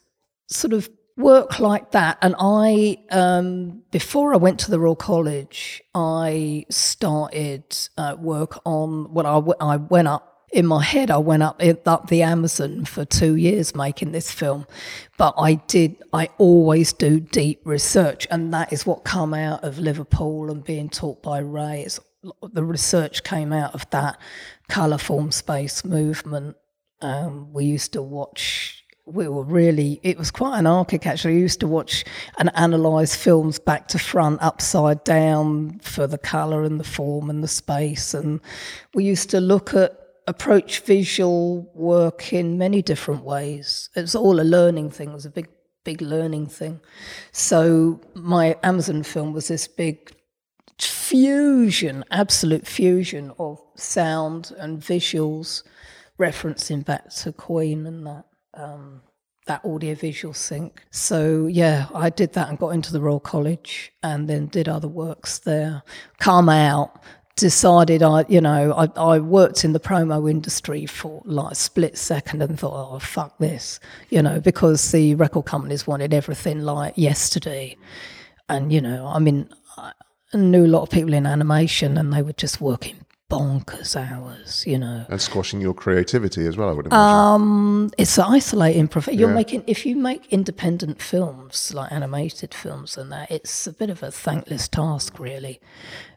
sort of work like that. And I, um, before I went to the Royal College, I started uh, work on what I, went up in my head. I went up up the Amazon for two years making this film, but I did. I always do deep research, and that is what come out of Liverpool and being taught by Ray. It's, the research came out of that colour form space movement. Um, we used to watch we were really it was quite anarchic actually we used to watch and analyze films back to front upside down for the color and the form and the space and we used to look at approach visual work in many different ways it was all a learning thing it was a big big learning thing. So my Amazon film was this big fusion, absolute fusion of sound and visuals, referencing back to Queen and that. Um, that audiovisual sync. So yeah, I did that and got into the Royal College and then did other works there. Come out, decided I, you know, I, I worked in the promo industry for like split second and thought, oh fuck this, you know, because the record companies wanted everything like yesterday. And, you know, I mean, I knew a lot of people in animation and they were just working bonkers hours, you know. And squashing your creativity as well, I would imagine. Um, it's isolating. Prof- you're Yeah. making if you make independent films like animated films and that, it's a bit of a thankless task, really.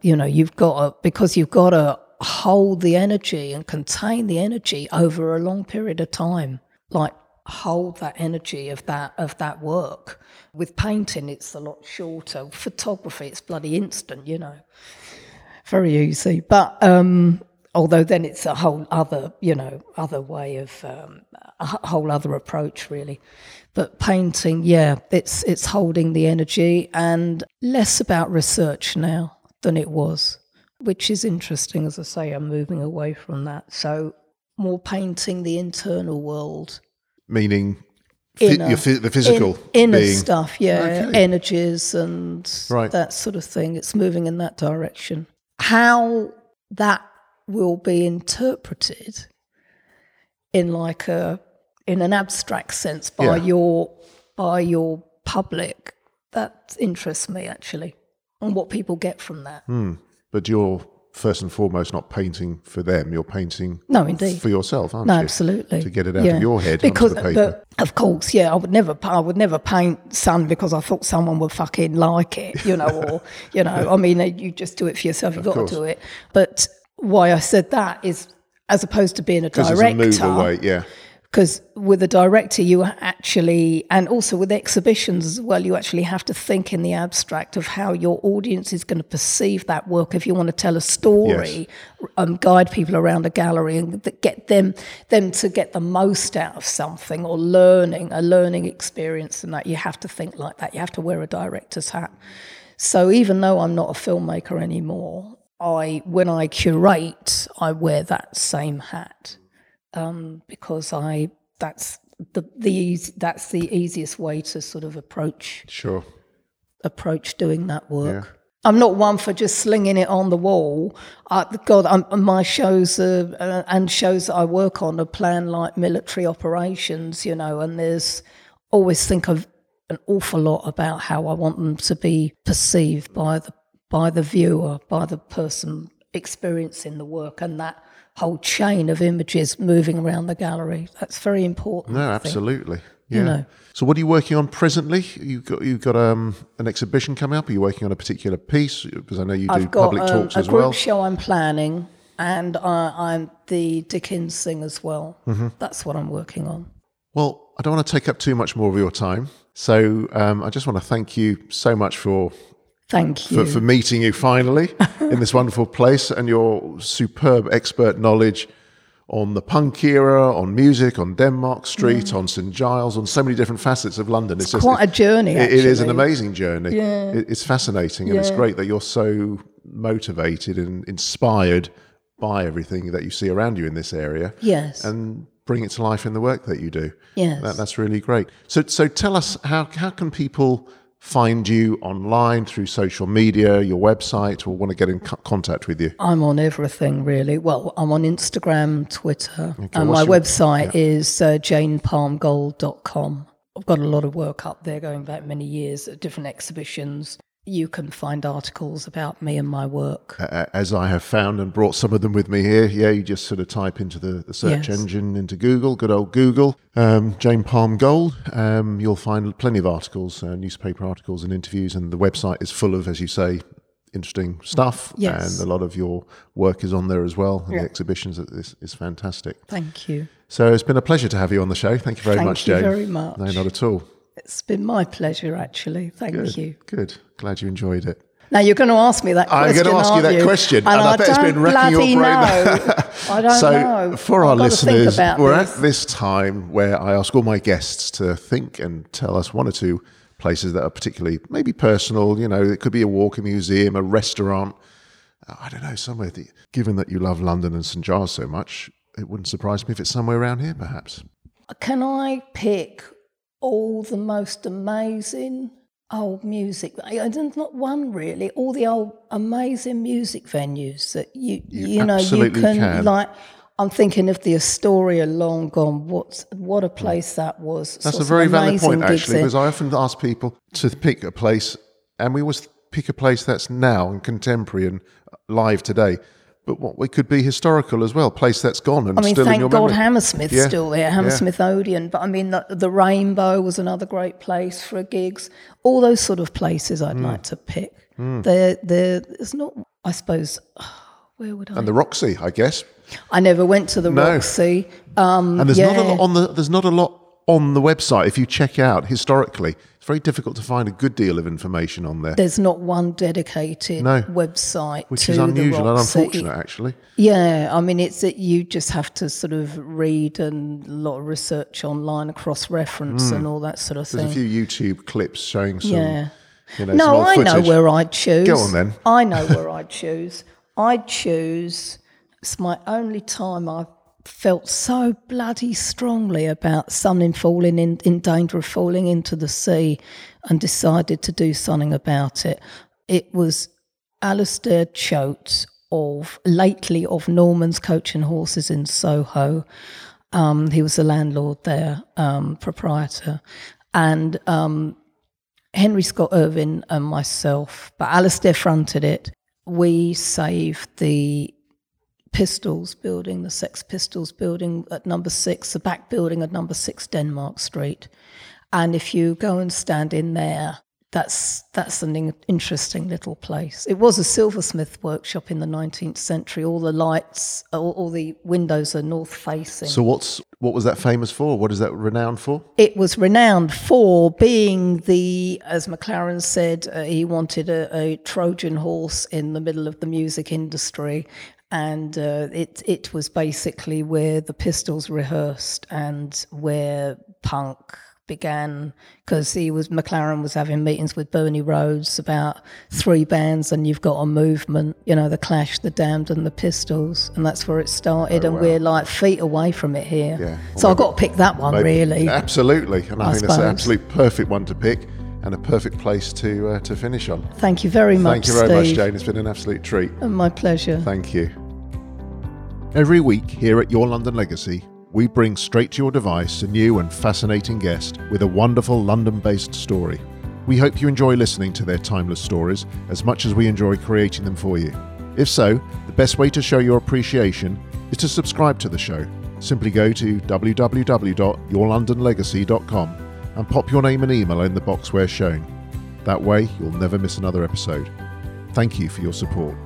You know, you've got to because you've got to hold the energy and contain the energy over a long period of time, like hold that energy of that of that work. With painting, it's a lot shorter. Photography, it's bloody instant, you know very easy. But um, although then it's a whole other, you know, other way of um, a whole other approach, really. But painting, yeah, it's it's holding the energy and less about research now than it was, which is interesting. As I say, I'm moving away from that. So more painting the internal world Meaning inner- your the physical in, inner being. stuff, yeah, Okay. energies and Right. that sort of thing. It's moving in that direction. How that will be interpreted in like a in an abstract sense by Yeah. your by your public that interests me actually, and what people get from that. Hmm. But you're first and foremost not painting for them. You're painting No, indeed. for yourself, aren't No, you? absolutely. To get it out Yeah. of your head because onto the uh, paper. the- of course, yeah, I would never, I would never paint sun because I thought someone would fucking like it, you know, or you know, I mean, uh, you just do it for yourself. You've got course. to do it. But why I said that is, as opposed to being a Because it's a move director, away, yeah. Because with a director you actually and also with exhibitions as well you actually have to think in the abstract of how your audience is going to perceive that work. If you want to tell a story um, guide people around a gallery and th- get them them to get the most out of something or learning a learning experience and that you have to think like that. You have to wear a director's hat. So even though I'm not a filmmaker anymore I when I curate I wear that same hat because I that's the the easy, that's the easiest way to sort of approach Sure. approach doing that work. I'm not one for just slinging it on the wall. I, God, I'm, my shows are, uh, and shows that I work on are planned like military operations, you know, and there's always think of an awful lot about how I want them to be perceived by the by the viewer, by the person experiencing the work, and that whole chain of images moving around the gallery. That's very important. No, absolutely. Yeah. know. So, what are you working on presently? You've got you've got um, an exhibition coming up. Are you working on a particular piece? Because I know you do I've got public um, talks a group show I'm planning, and I, I'm the Dickens thing as well. Mm-hmm. That's what I'm working on. Well, I don't want to take up too much more of your time. So, um, I just want to thank you so much for Thank you. for, for meeting you finally in this wonderful place and your superb expert knowledge on the punk era, on music, on Denmark Street, on St Giles, on so many different facets of London. It's, just quite a journey, it- it is an amazing journey. Yeah. It- it's fascinating, and it's great that you're so motivated and inspired by everything that you see around you in this area yes. and bring it to life in the work that you do. Yes. That, that's really great. So, so tell us how how can people find you online through social media, your website, or want to get in co- contact with you? I'm on everything really. Well, I'm on Instagram, Twitter, and my your- website is uh, janepalmgold.com. I've got a lot of work up there going back many years at different exhibitions. You can find articles about me and my work. As I have found and brought some of them with me here. Yeah, you just sort of type into the, the search Yes. engine into Google, good old Google, um, Jane Palm Gold. Um, you'll find plenty of articles, uh, newspaper articles and interviews, and the website is full of, as you say, interesting stuff. Yes. And a lot of your work is on there as well, and Yeah. the exhibitions is, is fantastic. Thank you. So it's been a pleasure to have you on the show. Thank you very Thank much, you Jane. Thank you very much. No, not at all. It's been my pleasure, actually. Thank Good. you. Good. Glad you enjoyed it. Now you're going to ask me that question. I'm going to ask you that you? question, and, and I I, bet it's don't been racking your brain. know. I don't so, know. for our got to think listeners, we're this. at this time where I ask all my guests to think and tell us one or two places that are particularly maybe personal. You know, it could be a walk, a museum, a restaurant. I don't know, somewhere. That, given that you love London and St Giles so much, it wouldn't surprise me if it's somewhere around here, perhaps. Can I pick all the most amazing old music? There's not one really. All the old amazing music venues that you you, know you can, can. like. I'm thinking of the Astoria long gone. What what a mm. place that was. That's a very valid point, actually, because I often ask people to pick a place, and we always pick a place that's now and contemporary and live today. But what we could be historical as well, place that's gone and I mean, still in thank your God memory. Hammersmith's Yeah, still there, Hammersmith Odeon. But I mean, the, the Rainbow was another great place for gigs. All those sort of places I'd Hmm. like to pick. There, there, there's not. I suppose. Where would I? and the Roxy, I guess. I never went to the No. Roxy. Um, And there's not a lot on the there's not a lot on the website. If you check out historically, it's very difficult to find a good deal of information on there, There's not one dedicated No. website which to is the unusual and unfortunate, actually. Yeah, I mean, it's that you just have to sort of read and a lot of research online, cross reference, and all that sort of Hmm. There's thing. a few YouTube clips showing some. Yeah. You know, No, I know where I'd choose. Go on then. I know where I'd choose. I'd choose. It's my only time I've felt so bloody strongly about something falling in, in danger of falling into the sea and decided to do something about it. It was Alistair Choate of lately of Norman's Coach and Horses in Soho. Um, he was the landlord there, um, proprietor, and um, Henry Scott Irvine and myself, but Alistair fronted it. We saved the Pistols building, the Sex Pistols building at number six, the back building at number six Denmark Street. And if you go and stand in there, that's that's an in- interesting little place. It was a silversmith workshop in the 19th century. All the lights, all, all the windows are north facing. So what's what was that famous for? What is that renowned for? it was renowned for being the, as McLaren said, uh, he wanted a, a Trojan horse in the middle of the music industry. And uh, it it was basically where the Pistols rehearsed and where punk began because he was McLaren was having meetings with Bernie Rhodes about three bands and you've got a movement, you know, the Clash, the Damned, and the Pistols, and that's where it started. and we're like feet away from it here. Yeah. So I've got to pick that one, Maybe- really. Absolutely, and I, I think that's an suppose. absolute perfect one to pick and a perfect place to uh, to finish on. Thank you very much, Thank you very much, Jane. It's been an absolute treat. My pleasure. Thank you. Every week here at Your London Legacy, we bring straight to your device a new and fascinating guest with a wonderful London based story. We hope you enjoy listening to their timeless stories as much as we enjoy creating them for you. If so, the best way to show your appreciation is to subscribe to the show. Simply go to www.yourlondonlegacy.com and pop your name and email in the box where shown. That way, you'll never miss another episode. Thank you for your support.